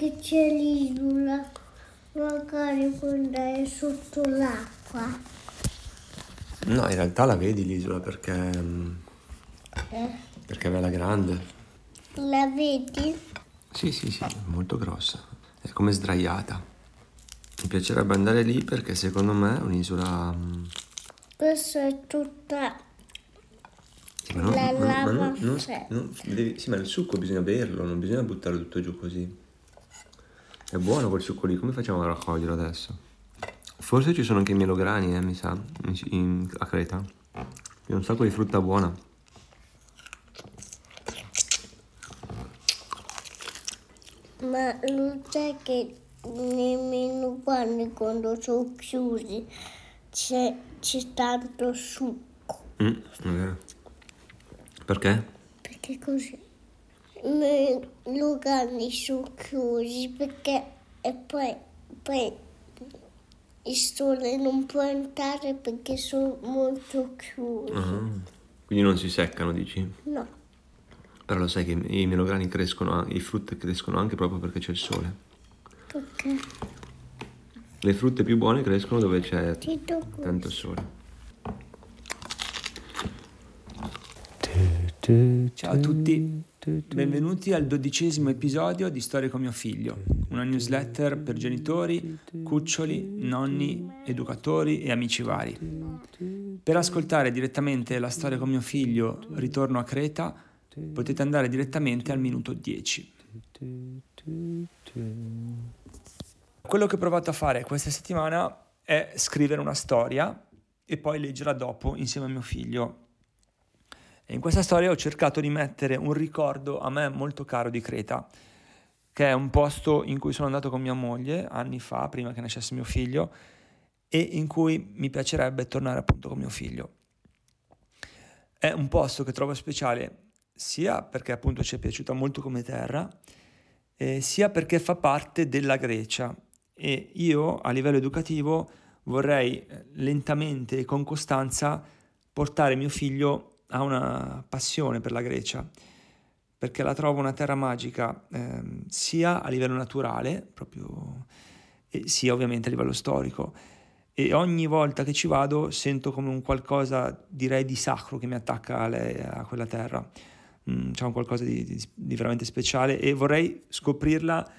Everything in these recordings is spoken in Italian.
che c'è l'isola, magari può andare sotto l'acqua. No, in realtà la vedi l'isola perché, mm, Eh, perché è bella grande. La vedi? Sì, sì, sì, è molto grossa. È come sdraiata. Mi piacerebbe andare lì perché secondo me è un'isola... mm, Questa è tutta sì, ma non- La non- ma lava non- non- non- devi- sì, ma il succo bisogna berlo, non bisogna buttarlo tutto giù così. È buono quel succo lì, come facciamo a raccoglierlo adesso? Forse ci sono anche i melograni, eh, mi sa, in- in- a Creta. C'è un sacco di frutta buona. Ma non c'è che nemmeno quando, quando sono chiusi c'è, c'è tanto succo. Mm, è vero. Perché? Perché così i locali sono chiusi perché e poi, poi il sole non può entrare perché sono molto chiusi. Ah, Quindi non si seccano, dici? No, Però lo sai che i melograni crescono, i frutti crescono anche proprio perché c'è il sole. perché Le frutte più buone crescono dove c'è tanto sole. Ciao a tutti, benvenuti al dodicesimo episodio di Storie con mio figlio, una newsletter per genitori, cuccioli, nonni, educatori e amici vari. Per ascoltare direttamente la storia con mio figlio Ritorno a Creta potete andare direttamente al minuto 10. Quello che ho provato a fare questa settimana è scrivere una storia e poi leggerla dopo insieme a mio figlio. E in questa storia ho cercato di mettere un ricordo a me molto caro di Creta, che è un posto in cui sono andato con mia moglie anni fa, prima che nascesse mio figlio, e in cui mi piacerebbe tornare appunto con mio figlio. È un posto che trovo speciale sia perché appunto ci è piaciuta molto come terra, eh, sia perché fa parte della Grecia e io a livello educativo vorrei eh, lentamente e con costanza portare mio figlio a una passione per la Grecia, perché la trovo una terra magica ehm, sia a livello naturale, proprio, sia ovviamente a livello storico. E ogni volta che ci vado sento come un qualcosa, direi, di sacro che mi attacca a, lei, a quella terra. Mm, c'è un qualcosa di, di- di veramente speciale e vorrei scoprirla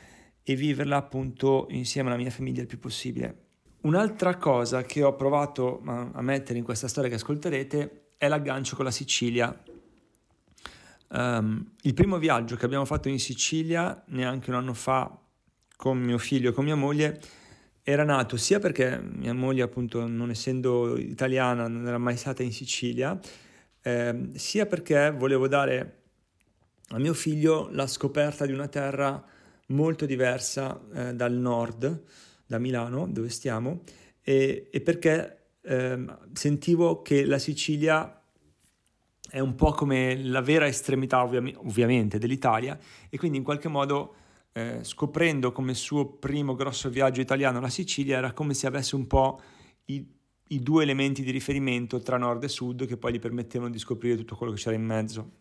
e viverla appunto insieme alla mia famiglia il più possibile. Un'altra cosa che ho provato a mettere in questa storia che ascolterete è l'aggancio con la Sicilia. Ehm, il primo viaggio che abbiamo fatto in Sicilia, neanche un anno fa, con mio figlio e con mia moglie, era nato sia perché mia moglie, appunto, non essendo italiana, non era mai stata in Sicilia, ehm, sia perché volevo dare a mio figlio la scoperta di una terra molto diversa eh, dal nord, da Milano, dove stiamo, e, e perché ehm, sentivo che la Sicilia è un po' come la vera estremità ovviam- ovviamente dell'Italia e quindi in qualche modo eh, scoprendo come suo primo grosso viaggio italiano la Sicilia era come se avesse un po' i, i due elementi di riferimento tra nord e sud che poi gli permettevano di scoprire tutto quello che c'era in mezzo.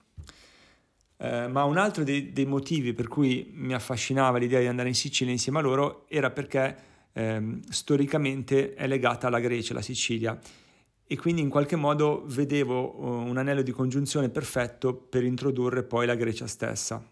Eh, ma un altro dei, dei motivi per cui mi affascinava l'idea di andare in Sicilia insieme a loro era perché ehm, storicamente è legata alla Grecia, la Sicilia, e quindi in qualche modo vedevo eh, un anello di congiunzione perfetto per introdurre poi la Grecia stessa.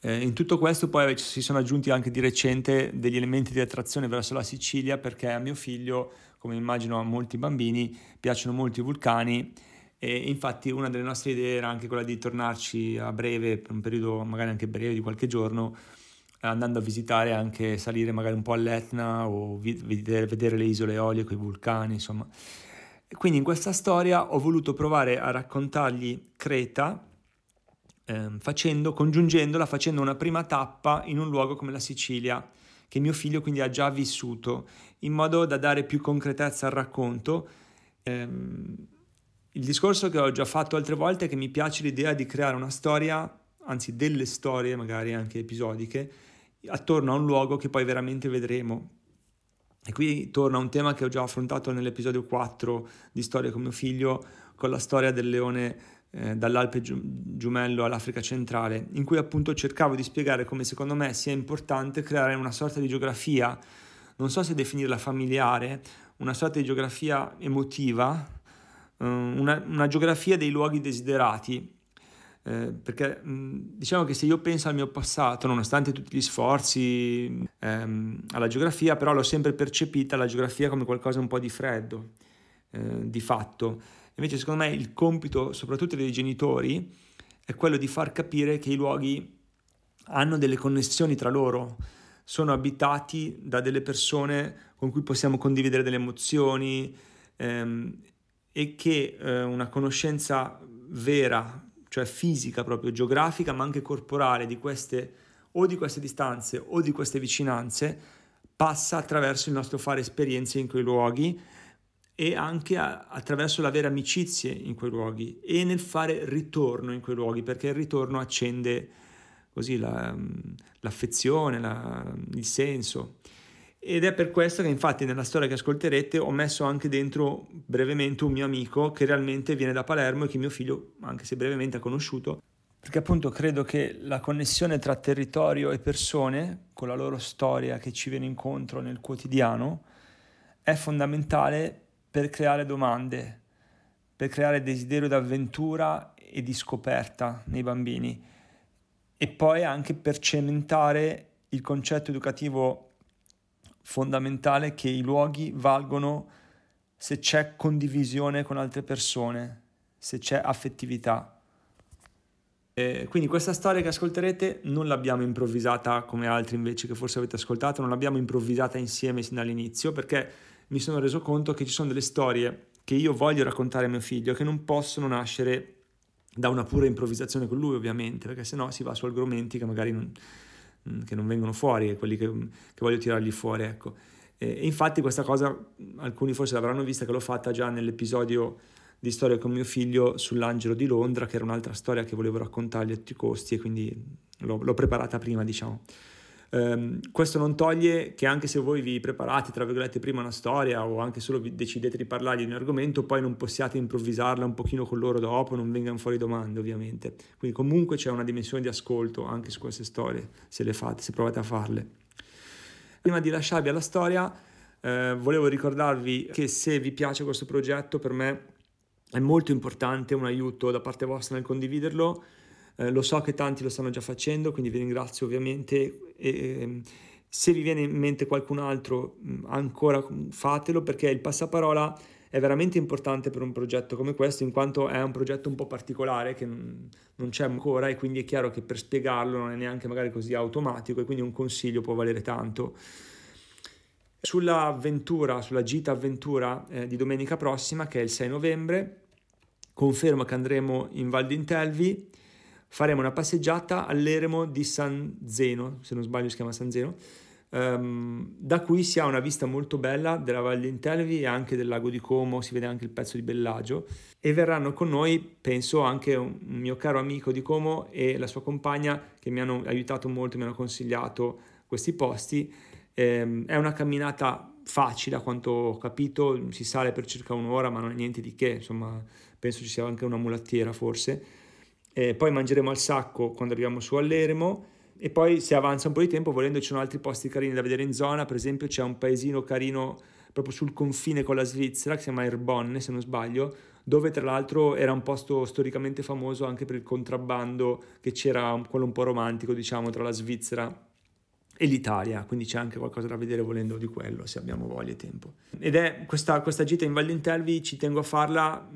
Eh, in tutto questo poi si sono aggiunti anche di recente degli elementi di attrazione verso la Sicilia perché a mio figlio, come immagino a molti bambini, piacciono molto i vulcani e infatti una delle nostre idee era anche quella di tornarci a breve, per un periodo magari anche breve di qualche giorno, andando a visitare anche, salire magari un po' all'Etna o vedere, vedere le isole Eolie con i vulcani, insomma. Quindi in questa storia ho voluto provare a raccontargli Creta, ehm, facendo, congiungendola, facendo una prima tappa in un luogo come la Sicilia, che mio figlio quindi ha già vissuto, in modo da dare più concretezza al racconto. Ehm, il discorso che ho già fatto altre volte è che mi piace l'idea di creare una storia, anzi delle storie, magari anche episodiche, attorno a un luogo che poi veramente vedremo. E qui torna un tema che ho già affrontato nell'episodio 4 di Storia con mio figlio, con la storia del leone eh, dall'Alpe Giumello all'Africa centrale, in cui appunto cercavo di spiegare come secondo me sia importante creare una sorta di geografia, non so se definirla familiare, una sorta di geografia emotiva, eh, una, una geografia dei luoghi desiderati, eh, perché mh, diciamo che se io penso al mio passato, nonostante tutti gli sforzi ehm, alla geografia, però l'ho sempre percepita la geografia come qualcosa un po' di freddo, eh, di fatto. Invece secondo me il compito, soprattutto dei genitori, è quello di far capire che i luoghi hanno delle connessioni tra loro, sono abitati da delle persone con cui possiamo condividere delle emozioni ehm, e che eh, una conoscenza vera, cioè fisica proprio, geografica, ma anche corporale di queste o di queste distanze o di queste vicinanze passa attraverso il nostro fare esperienze in quei luoghi e anche a, attraverso l'avere amicizie in quei luoghi e nel fare ritorno in quei luoghi, perché il ritorno accende così la, l'affezione, la, il senso. Ed è per questo che infatti nella storia che ascolterete ho messo anche dentro brevemente un mio amico che realmente viene da Palermo e che mio figlio, anche se brevemente, ha conosciuto. Perché appunto credo che la connessione tra territorio e persone, con la loro storia che ci viene incontro nel quotidiano, è fondamentale per creare domande, per creare desiderio d'avventura e di scoperta nei bambini e poi anche per cementare il concetto educativo fondamentale che i luoghi valgono se c'è condivisione con altre persone, se c'è affettività. E quindi questa storia che ascolterete non l'abbiamo improvvisata come altri invece che forse avete ascoltato, non l'abbiamo improvvisata insieme sin dall'inizio perché mi sono reso conto che ci sono delle storie che io voglio raccontare a mio figlio che non possono nascere da una pura improvvisazione con lui ovviamente, perché sennò si va su argomenti che magari non, che non vengono fuori, quelli che, che voglio tirargli fuori, ecco. E, infatti questa cosa alcuni forse l'avranno vista che l'ho fatta già nell'episodio di storia con mio figlio sull'angelo di Londra, che era un'altra storia che volevo raccontargli a tutti i costi e quindi l'ho, l'ho preparata prima, diciamo. Um, questo non toglie che anche se voi vi preparate, tra virgolette, prima una storia o anche solo vi decidete di parlargli di un argomento, poi non possiate improvvisarla un pochino con loro dopo, non vengano fuori domande ovviamente. Quindi comunque c'è una dimensione di ascolto anche su queste storie, se le fate, se provate a farle. Prima di lasciarvi alla storia, eh, volevo ricordarvi che se vi piace questo progetto, per me è molto importante un aiuto da parte vostra nel condividerlo eh, lo so che tanti lo stanno già facendo, quindi vi ringrazio ovviamente. E, ehm, se vi viene in mente qualcun altro, mm, ancora fatelo perché il passaparola è veramente importante per un progetto come questo, in quanto è un progetto un po' particolare che non c'è ancora e quindi è chiaro che per spiegarlo non è neanche magari così automatico e quindi un consiglio può valere tanto. Sulla sulla gita avventura eh, di domenica prossima, che è il 6 novembre, confermo che andremo in Val d'Intelvi faremo una passeggiata all'eremo di San Zeno, se non sbaglio si chiama San Zeno, um, da cui si ha una vista molto bella della Valle Intelvi e anche del lago di Como, si vede anche il pezzo di Bellagio. E verranno con noi, penso, anche un mio caro amico di Como e la sua compagna che mi hanno aiutato molto, mi hanno consigliato questi posti. Um, è una camminata facile a quanto ho capito, si sale per circa un'ora ma non è niente di che, insomma penso ci sia anche una mulattiera forse eh, poi mangeremo al sacco quando arriviamo su all'Eremo. E poi se avanza un po' di tempo volendo ci sono altri posti carini da vedere in zona, per esempio c'è un paesino carino proprio sul confine con la Svizzera che si chiama Erbonne se non sbaglio, dove tra l'altro era un posto storicamente famoso anche per il contrabbando che c'era, quello un po' romantico diciamo tra la Svizzera e l'Italia, quindi c'è anche qualcosa da vedere volendo di quello se abbiamo voglia e tempo. Ed è questa, questa gita in Val d'Intelvi, ci tengo a farla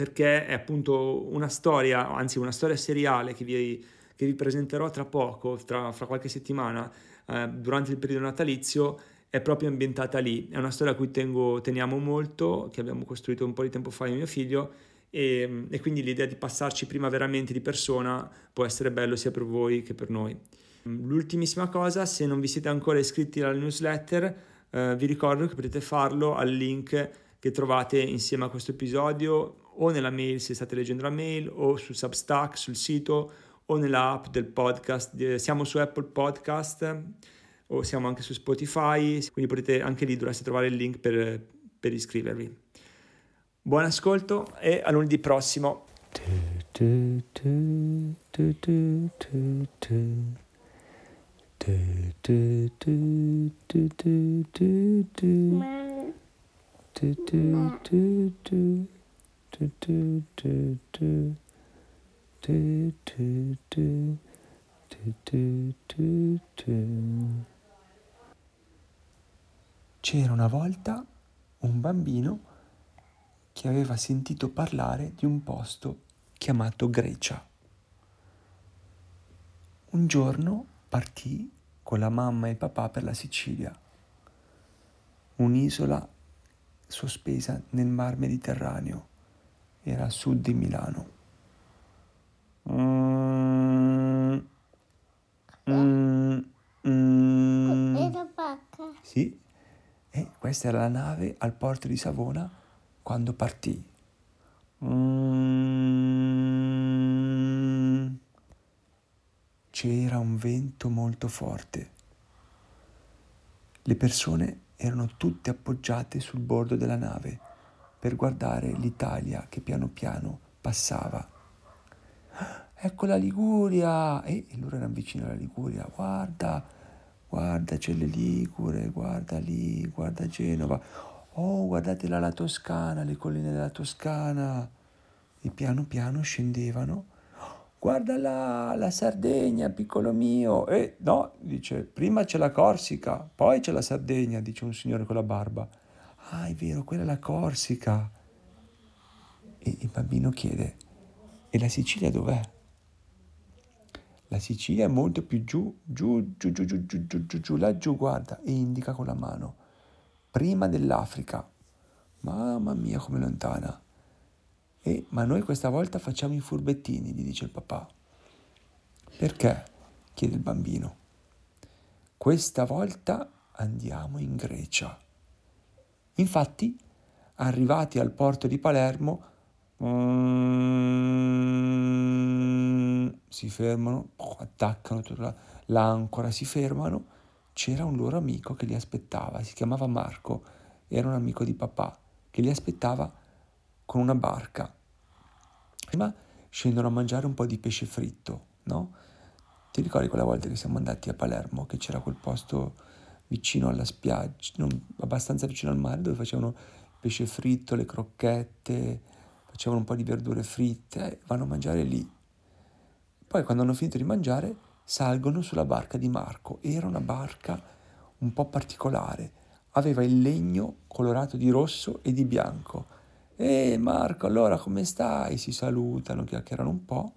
perché è appunto una storia, anzi una storia seriale che vi, che vi presenterò tra poco, tra, fra qualche settimana, eh, durante il periodo natalizio, è proprio ambientata lì. È una storia a cui tengo, teniamo molto, che abbiamo costruito un po' di tempo fa io e mio figlio, e, e, quindi l'idea di passarci prima veramente di persona può essere bello sia per voi che per noi. L'ultimissima cosa, se non vi siete ancora iscritti alla newsletter, eh, vi ricordo che potete farlo al link che trovate insieme a questo episodio o nella mail se state leggendo la mail o su Substack, sul sito o nell'app del podcast. Siamo su Apple Podcast o siamo anche su Spotify, quindi potete anche lì dovreste trovare il link per, per iscrivervi. Buon ascolto e a lunedì prossimo. tu. Ma C'era una volta un bambino che aveva sentito parlare di un posto chiamato Grecia. Un giorno partì con la mamma e il papà per la Sicilia, un'isola sospesa nel mar Mediterraneo, era a sud di Milano. Mm, mm, mm. era vacca. Sì, e questa era la nave al porto di Savona quando partì. Mm. C'era un vento molto forte. Le persone erano tutte appoggiate sul bordo della nave per guardare l'Italia che piano piano passava. Ecco la Liguria! E loro erano vicino alla Liguria. Guarda, guarda, c'è le Ligure, guarda lì, guarda Genova. Oh, guardate là la Toscana, le colline della Toscana. E piano piano scendevano. Guarda là, la Sardegna, piccolo mio. E no, dice, prima c'è la Corsica, poi c'è la Sardegna, dice un signore con la barba. Ah, è vero, quella è la Corsica. E il bambino chiede, e la Sicilia dov'è? La Sicilia è molto più giù, giù, giù, giù, giù, giù, giù, giù, giù, laggiù, guarda, e indica con la mano. Prima dell'Africa. Mamma mia, come lontana. E, ma noi questa volta facciamo i furbettini, gli dice il papà. Perché? chiede il bambino. Questa volta andiamo in Grecia. Infatti, arrivati al porto di Palermo, mm, si fermano, attaccano tutta la- l'ancora, si fermano. C'era un loro amico che li aspettava, si chiamava Marco, era un amico di papà, che li aspettava con una barca. Prima scendono a mangiare un po' di pesce fritto, no? Ti ricordi quella volta che siamo andati a Palermo, che c'era quel posto vicino alla spiaggia, non- abbastanza vicino al mare, dove facevano pesce fritto, le crocchette, facevano un po' di verdure fritte, eh, vanno a mangiare lì. Poi quando hanno finito di mangiare salgono sulla barca di Marco. Era una barca un po' particolare. Aveva il legno colorato di rosso e di bianco. E Marco, allora come stai? Si salutano, chiacchierano un po'.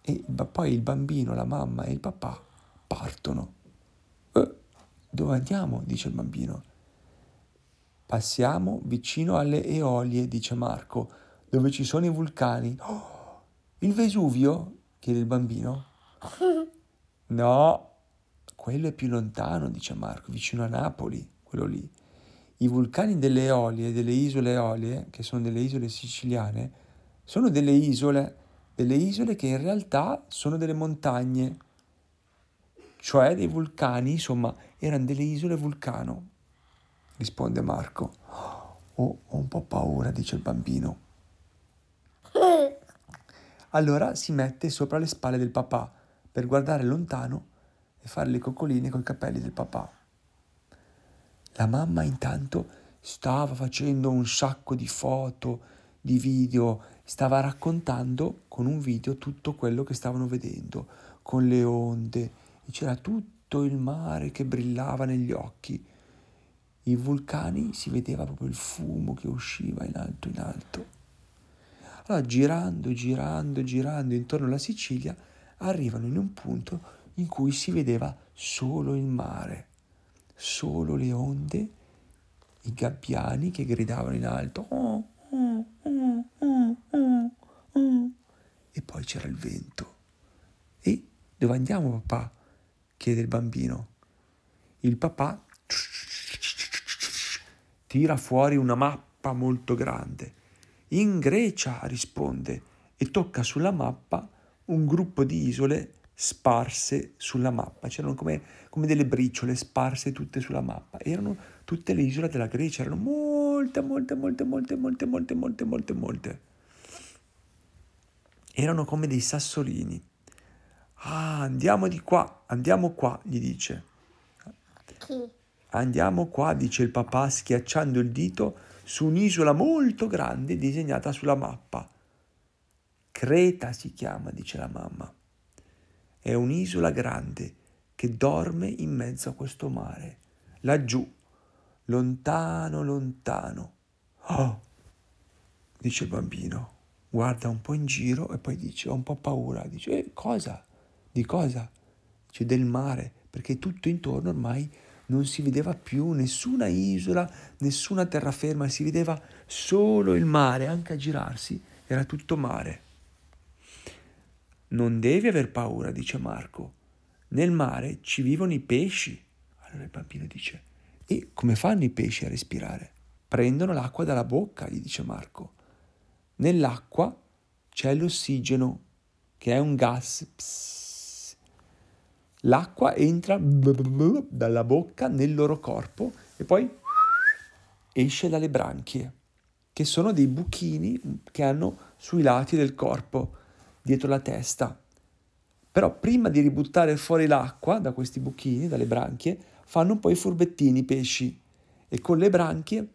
E poi il bambino, la mamma e il papà partono. "Eh, dove andiamo? dice il bambino. Passiamo vicino alle Eolie, dice Marco, dove ci sono i vulcani. "Oh, il Vesuvio? chiede il bambino. No, quello è più lontano, dice Marco, vicino a Napoli, quello lì. I vulcani delle Eolie, delle isole Eolie, che sono delle isole siciliane, sono delle isole, delle isole che in realtà sono delle montagne, cioè dei vulcani, insomma, erano delle isole vulcano, risponde Marco. Oh, ho un po' paura, dice il bambino. Allora si mette sopra le spalle del papà per guardare lontano e fare le coccoline coi capelli del papà. La mamma intanto stava facendo un sacco di foto, di video, stava raccontando con un video tutto quello che stavano vedendo, con le onde, e c'era tutto il mare che brillava negli occhi. I vulcani si vedeva proprio il fumo che usciva in alto in alto. Allora, girando, girando, girando intorno alla Sicilia, arrivano in un punto in cui si vedeva solo il mare, solo le onde, i gabbiani che gridavano in alto. "Oh, oh, oh, oh, oh, oh". E poi c'era il vento. E dove andiamo, papà? Chiede il bambino. Il papà tira fuori una mappa molto grande. In Grecia, risponde, e tocca sulla mappa un gruppo di isole sparse sulla mappa. C'erano come, come delle briciole sparse tutte sulla mappa. Erano tutte le isole della Grecia, erano molte, molte, molte, molte, molte, molte, molte, molte, molte. erano come dei sassolini. Ah, andiamo di qua, andiamo qua, gli dice. Chi? Andiamo qua, dice il papà schiacciando il dito su un'isola molto grande disegnata sulla mappa. Creta si chiama, dice la mamma. È un'isola grande che dorme in mezzo a questo mare, laggiù, lontano, lontano. Oh, dice il bambino, guarda un po' in giro e poi dice, ho un po' paura. Dice, eh, cosa? Di cosa? Dice, del mare, perché tutto intorno ormai non si vedeva più nessuna isola, nessuna terraferma, si vedeva solo il mare, anche a girarsi era tutto mare. Non devi aver paura, dice Marco. Nel mare ci vivono i pesci. Allora il bambino dice, e come fanno i pesci a respirare? Prendono l'acqua dalla bocca, gli dice Marco. Nell'acqua c'è l'ossigeno, che è un gas. Psst. L'acqua entra dalla bocca nel loro corpo e poi esce dalle branchie, che sono dei buchini che hanno sui lati del corpo dietro la testa. Però prima di ributtare fuori l'acqua da questi buchini, dalle branchie, fanno un po' i furbettini i pesci e con le branchie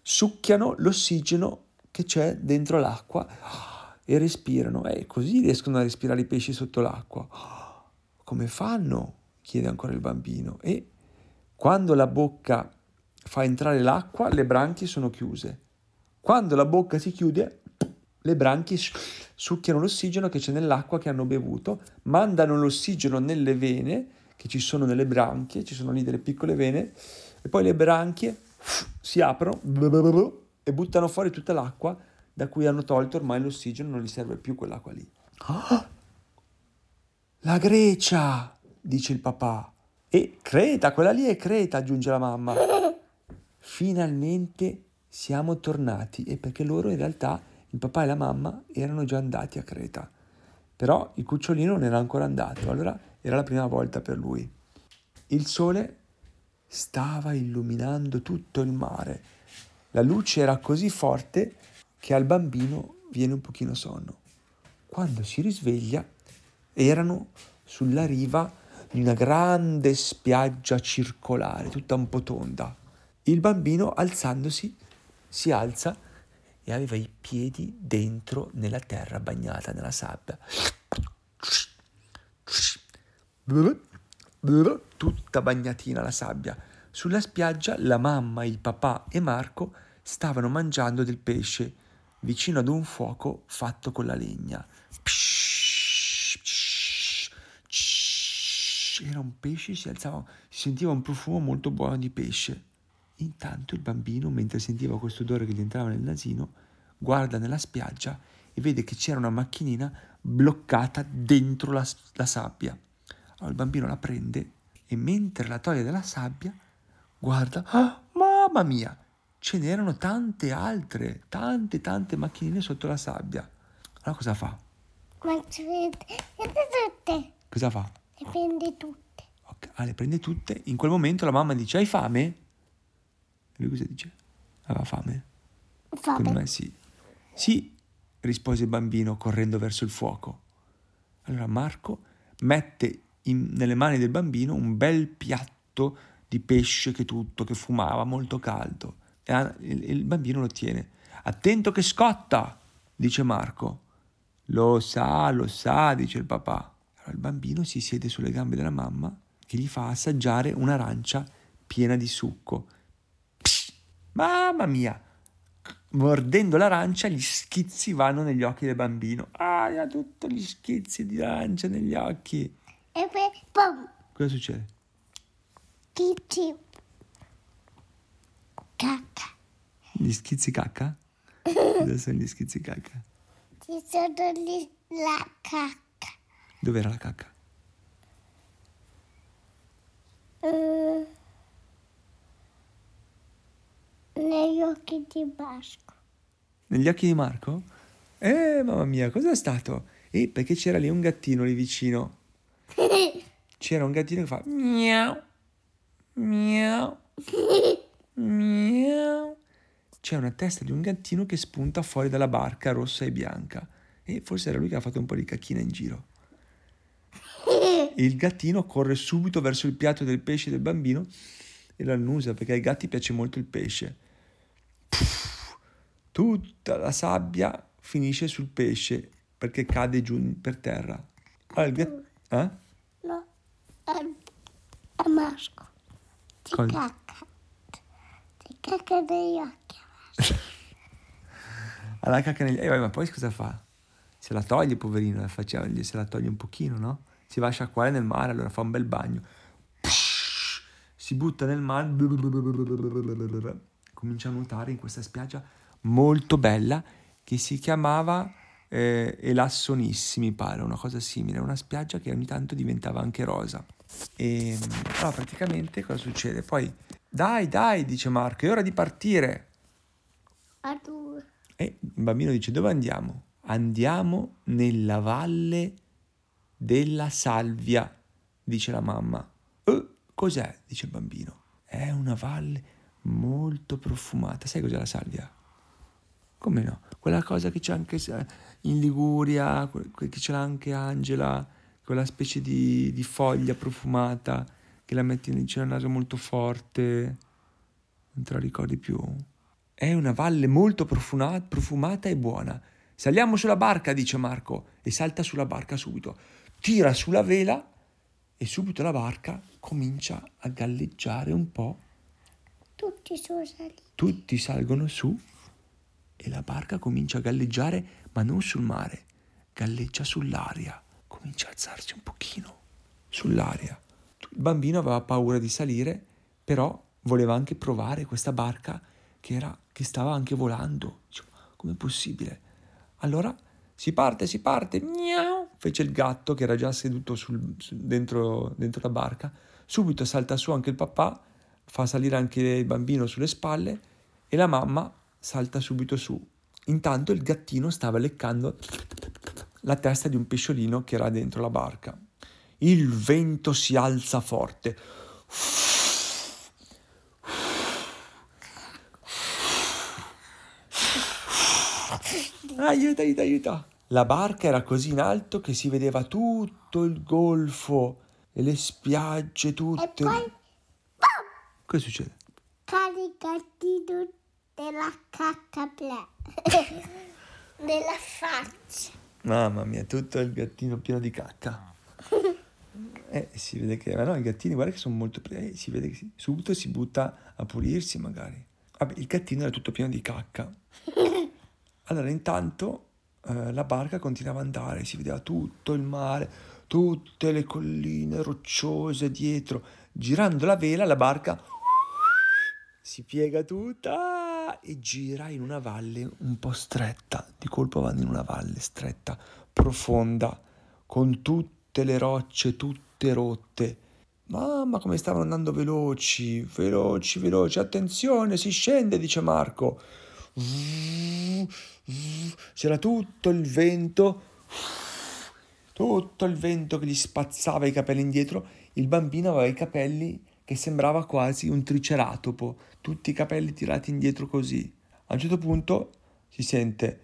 succhiano l'ossigeno che c'è dentro l'acqua e respirano e così riescono a respirare i pesci sotto l'acqua. Come fanno? chiede ancora il bambino e quando la bocca fa entrare l'acqua le branchie sono chiuse. Quando la bocca si chiude le branchie succhiano l'ossigeno che c'è nell'acqua che hanno bevuto, mandano l'ossigeno nelle vene che ci sono nelle branchie, ci sono lì delle piccole vene, e poi le branchie si aprono e buttano fuori tutta l'acqua da cui hanno tolto ormai l'ossigeno, non gli serve più quell'acqua lì. La Grecia, dice il papà. E Creta, quella lì è Creta, aggiunge la mamma. Finalmente siamo tornati e perché loro in realtà il papà e la mamma erano già andati a Creta, però il cucciolino non era ancora andato, allora era la prima volta per lui. Il sole stava illuminando tutto il mare. La luce era così forte che al bambino viene un pochino sonno. Quando si risveglia erano sulla riva di una grande spiaggia circolare, tutta un po' tonda. Il bambino, alzandosi, si alza e aveva i piedi dentro nella terra bagnata nella sabbia. Tutta bagnatina la sabbia. Sulla spiaggia la mamma, il papà e Marco stavano mangiando del pesce vicino ad un fuoco fatto con la legna. Era un pesce, si alzava, si sentiva un profumo molto buono di pesce. Intanto il bambino, mentre sentiva questo odore che gli entrava nel nasino, guarda nella spiaggia e vede che c'era una macchinina bloccata dentro la, la sabbia. Allora il bambino la prende e mentre la toglie dalla sabbia, guarda, oh, mamma mia, ce n'erano tante altre, tante, tante macchinine sotto la sabbia. Allora cosa fa? Ma tutte. Cosa fa? Le prende tutte. Okay. Ah, le prende tutte. In quel momento la mamma dice, hai fame? E lui cosa dice? Aveva fame? Fame. Secondo me sì. Sì, rispose il bambino correndo verso il fuoco. Allora Marco mette in, nelle mani del bambino un bel piatto di pesce che tutto, che fumava, molto caldo. E il, il bambino lo tiene. Attento che scotta, dice Marco. Lo sa, lo sa, dice il papà. Il bambino si siede sulle gambe della mamma che gli fa assaggiare un'arancia piena di succo. Psh, mamma mia! Mordendo l'arancia, gli schizzi vanno negli occhi del bambino. Ah, ha tutti gli schizzi di arancia negli occhi. E poi, pom, Cosa succede? tici, cacca. Gli schizzi cacca? Cosa sono gli schizzi cacca? Ci sono lì la cacca. Dov'era la cacca? Eh, negli occhi di Basco. Negli occhi di Marco? Eh, mamma mia, cos'è stato? Eh, perché c'era lì un gattino lì vicino. C'era un gattino che fa miau, miau, miau. C'è una testa di un gattino che spunta fuori dalla barca rossa e bianca. E forse era lui che ha fatto un po' di cacchina in giro. Il gattino corre subito verso il piatto del pesce del bambino e lo annusa perché ai gatti piace molto il pesce. Puff, tutta la sabbia finisce sul pesce perché cade giù per terra. Allora il gatto... Eh? No, è, è maschio. Ti Cosa? cacca. Ti cacca negli occhi. alla cacca negli... Eh, ma poi cosa fa? Se la toglie, poverino, la faccia- gli- se la toglie un pochino, no? Si va a sciacquare nel mare, allora fa un bel bagno. Si butta nel mare, comincia a nuotare in questa spiaggia molto bella che si chiamava eh, Elassonissi, mi pare, una cosa simile, una spiaggia che ogni tanto diventava anche rosa. E allora praticamente cosa succede? Poi, dai, dai, dice Marco, è ora di partire. A due. E il bambino dice: Dove andiamo? Andiamo nella valle della salvia, dice la mamma. "Eh, cos'è? dice il bambino. È una valle molto profumata. Sai cos'è la salvia? Come no? Quella cosa che c'è anche eh, in Liguria, che ce l'ha anche Angela, quella specie di, di foglia profumata che la metti vicino al naso molto forte. Non te la ricordi più? È una valle molto profumata e buona. Saliamo sulla barca, dice Marco, e salta sulla barca subito. Tira sulla vela e subito la barca comincia a galleggiare un po'. Tutti sono saliti. Tutti salgono su e la barca comincia a galleggiare, ma non sul mare, galleggia sull'aria. Comincia a alzarsi un pochino sull'aria. Il bambino aveva paura di salire, però voleva anche provare questa barca che, era, che stava anche volando. Com'è possibile? Allora si parte, si parte, miau, fece il gatto che era già seduto sul- su- dentro, dentro la barca. Subito salta su anche il papà, fa salire anche il bambino sulle spalle e la mamma salta subito su. Intanto il gattino stava leccando la testa di un pesciolino che era dentro la barca. Il vento si alza forte. Aiuta, aiuta, aiuta. La barca era così in alto che si vedeva tutto il golfo e le spiagge E tutte. poi Cosa succede? caricati della cacca ple. Nella faccia. Mamma mia, tutto il gattino pieno di cacca. Eh, si vede che... Ma no, i gattini, guarda che sono molto... Eh, si vede che si- subito si butta a pulirsi magari. Vabbè, il gattino era tutto pieno di cacca. Allora, intanto eh, la barca continuava ad andare, si vedeva tutto il mare, tutte le colline rocciose dietro. Girando la vela, la barca si piega tutta e gira in una valle un po' stretta. Di colpo vanno in una valle stretta, profonda, con tutte le rocce, tutte rotte. Mamma, come stavano andando veloci, veloci, veloci. Attenzione, si scende, dice Marco. C'era tutto il vento, tutto il vento che gli spazzava i capelli indietro. Il bambino aveva i capelli che sembrava quasi un triceratopo, tutti i capelli tirati indietro così. A un certo punto si sente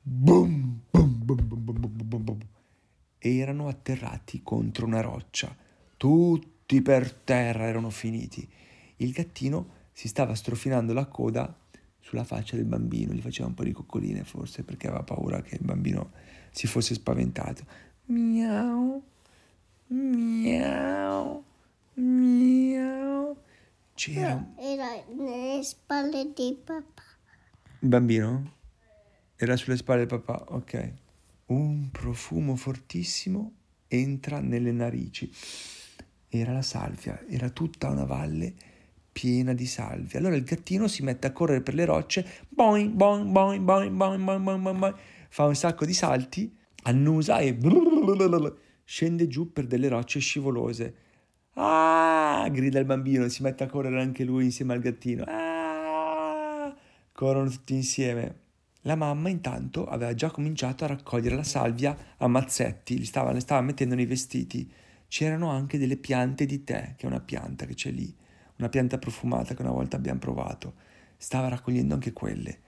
boom, boom, boom, boom, boom, boom, boom, erano atterrati contro una roccia. Tutti per terra erano finiti. Il gattino si stava strofinando la coda sulla faccia del bambino, gli faceva un po' di coccoline forse perché aveva paura che il bambino si fosse spaventato. Miau, miau, miau. C'era. Era nelle spalle di papà. Il bambino? Era sulle spalle del papà, ok. Un profumo fortissimo entra nelle narici. Era la salvia, era tutta una valle piena di salvia. Allora il gattino si mette a correre per le rocce, boing, boing, boing, boing, boing, boing, boing, boing, boing. fa un sacco di salti, annusa e scende giù per delle rocce scivolose. Ah! grida il bambino, si mette a correre anche lui insieme al gattino. Ah! Corrono tutti insieme. La mamma intanto aveva già cominciato a raccogliere la salvia a mazzetti, li stava, le stava mettendo nei vestiti. C'erano anche delle piante di tè, che è una pianta che c'è lì, una pianta profumata che una volta abbiamo provato. Stava raccogliendo anche quelle.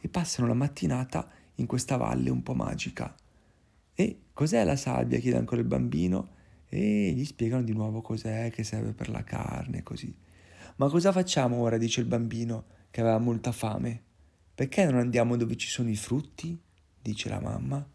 E passano la mattinata in questa valle un po' magica. E cos'è la sabbia? chiede ancora il bambino e gli spiegano di nuovo cos'è che serve per la carne, così. Ma cosa facciamo ora? dice il bambino che aveva molta fame. Perché non andiamo dove ci sono i frutti? dice la mamma.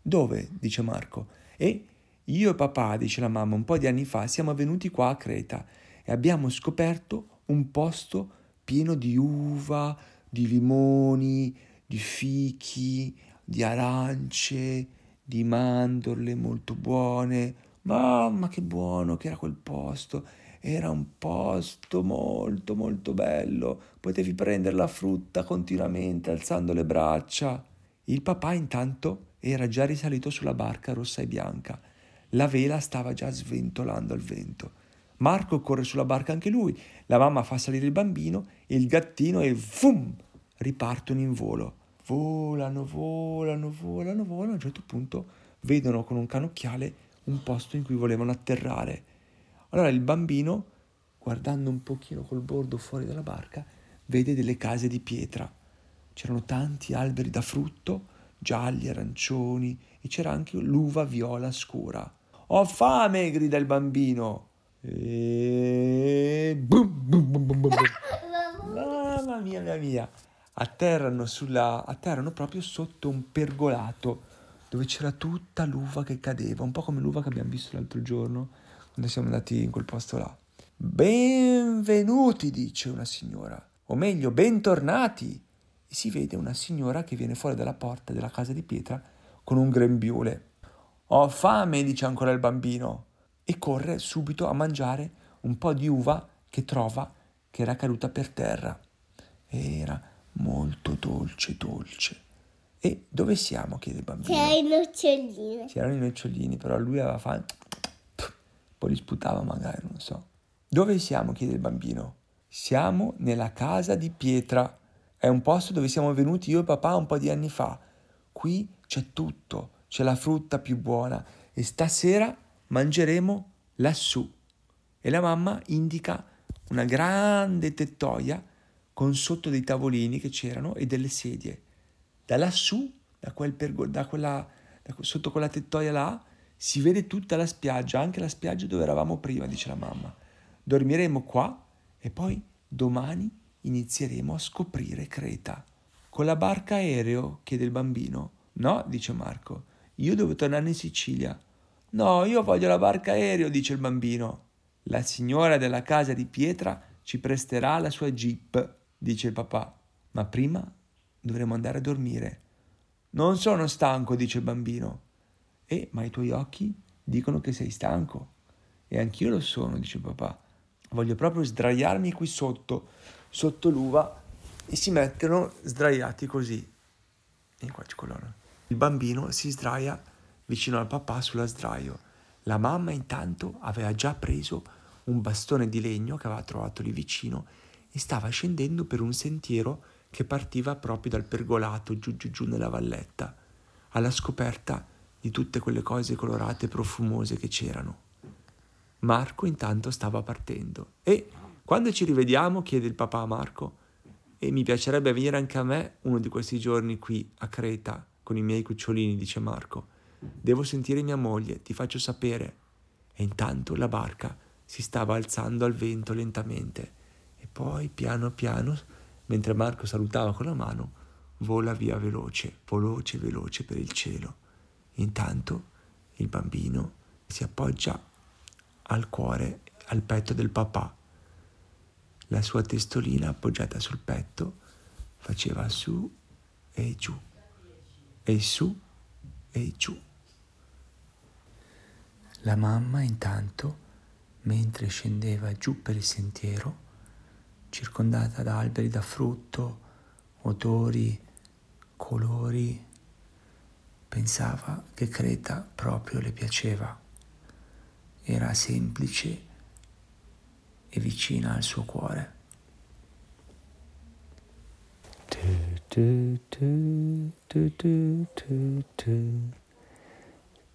Dove? dice Marco. E io e papà, dice la mamma, un po' di anni fa siamo venuti qua a Creta e abbiamo scoperto un posto pieno di uva, di limoni, di fichi, di arance, di mandorle molto buone. Mamma che buono che era quel posto! Era un posto molto molto bello. Potevi prendere la frutta continuamente alzando le braccia. Il papà intanto era già risalito sulla barca rossa e bianca. La vela stava già sventolando al vento. Marco corre sulla barca anche lui, la mamma fa salire il bambino il gattino e fum! ripartono in volo. Volano, volano, volano, volano. A un certo punto vedono con un canocchiale un posto in cui volevano atterrare. Allora il bambino, guardando un pochino col bordo fuori dalla barca, vede delle case di pietra. C'erano tanti alberi da frutto, gialli, arancioni, e c'era anche l'uva viola scura. Ho fame! grida il bambino. E... Bum, bum, bum. Mamma mia, mia mia. Atterrano, sulla, atterrano proprio sotto un pergolato dove c'era tutta l'uva che cadeva, un po' come l'uva che abbiamo visto l'altro giorno quando siamo andati in quel posto là. Benvenuti, dice una signora, o meglio, bentornati. E si vede una signora che viene fuori dalla porta della casa di pietra con un grembiule. Ho fame, dice ancora il bambino, e corre subito a mangiare un po' di uva che trova che era caduta per terra. Era molto dolce, dolce. E dove siamo? chiede il bambino. C'erano i nocciolini. C'erano i nocciolini, però lui aveva fame. Poi li sputava magari, non so. Dove siamo? chiede il bambino. Siamo nella casa di pietra. È un posto dove siamo venuti io e papà un po' di anni fa. Qui c'è tutto, c'è la frutta più buona e stasera mangeremo lassù. E la mamma indica una grande tettoia con sotto dei tavolini che c'erano e delle sedie. Da lassù, da quel pergo- da quella, da, sotto quella tettoia là, si vede tutta la spiaggia, anche la spiaggia dove eravamo prima, dice la mamma. Dormiremo qua e poi domani inizieremo a scoprire Creta. Con la barca aereo? chiede il bambino. No, dice Marco, io devo tornare in Sicilia. No, io voglio la barca aereo, dice il bambino. La signora della casa di pietra ci presterà la sua jeep, dice il papà. Ma prima dovremo andare a dormire. Non sono stanco, dice il bambino. Eh, ma i tuoi occhi dicono che sei stanco. E anch'io lo sono, dice il papà. Voglio proprio sdraiarmi qui sotto, sotto l'uva, e si mettono sdraiati così. E qua c'è colonna. Il bambino si sdraia vicino al papà sulla sdraio. La mamma intanto aveva già preso un bastone di legno che aveva trovato lì vicino e stava scendendo per un sentiero che partiva proprio dal pergolato giù giù giù nella valletta, alla scoperta di tutte quelle cose colorate e profumose che c'erano. Marco intanto stava partendo e quando ci rivediamo chiede il papà a Marco e mi piacerebbe venire anche a me uno di questi giorni qui a Creta con i miei cucciolini, dice Marco. Devo sentire mia moglie, ti faccio sapere. E intanto la barca si stava alzando al vento lentamente e poi piano piano, mentre Marco salutava con la mano, vola via veloce, veloce, veloce per il cielo. Intanto il bambino si appoggia al cuore, al petto del papà. La sua testolina appoggiata sul petto faceva su e giù, e su e giù. La mamma intanto, mentre scendeva giù per il sentiero, circondata da alberi da frutto, odori, colori, pensava che Creta proprio le piaceva. Era semplice e vicina al suo cuore. Du, du, du,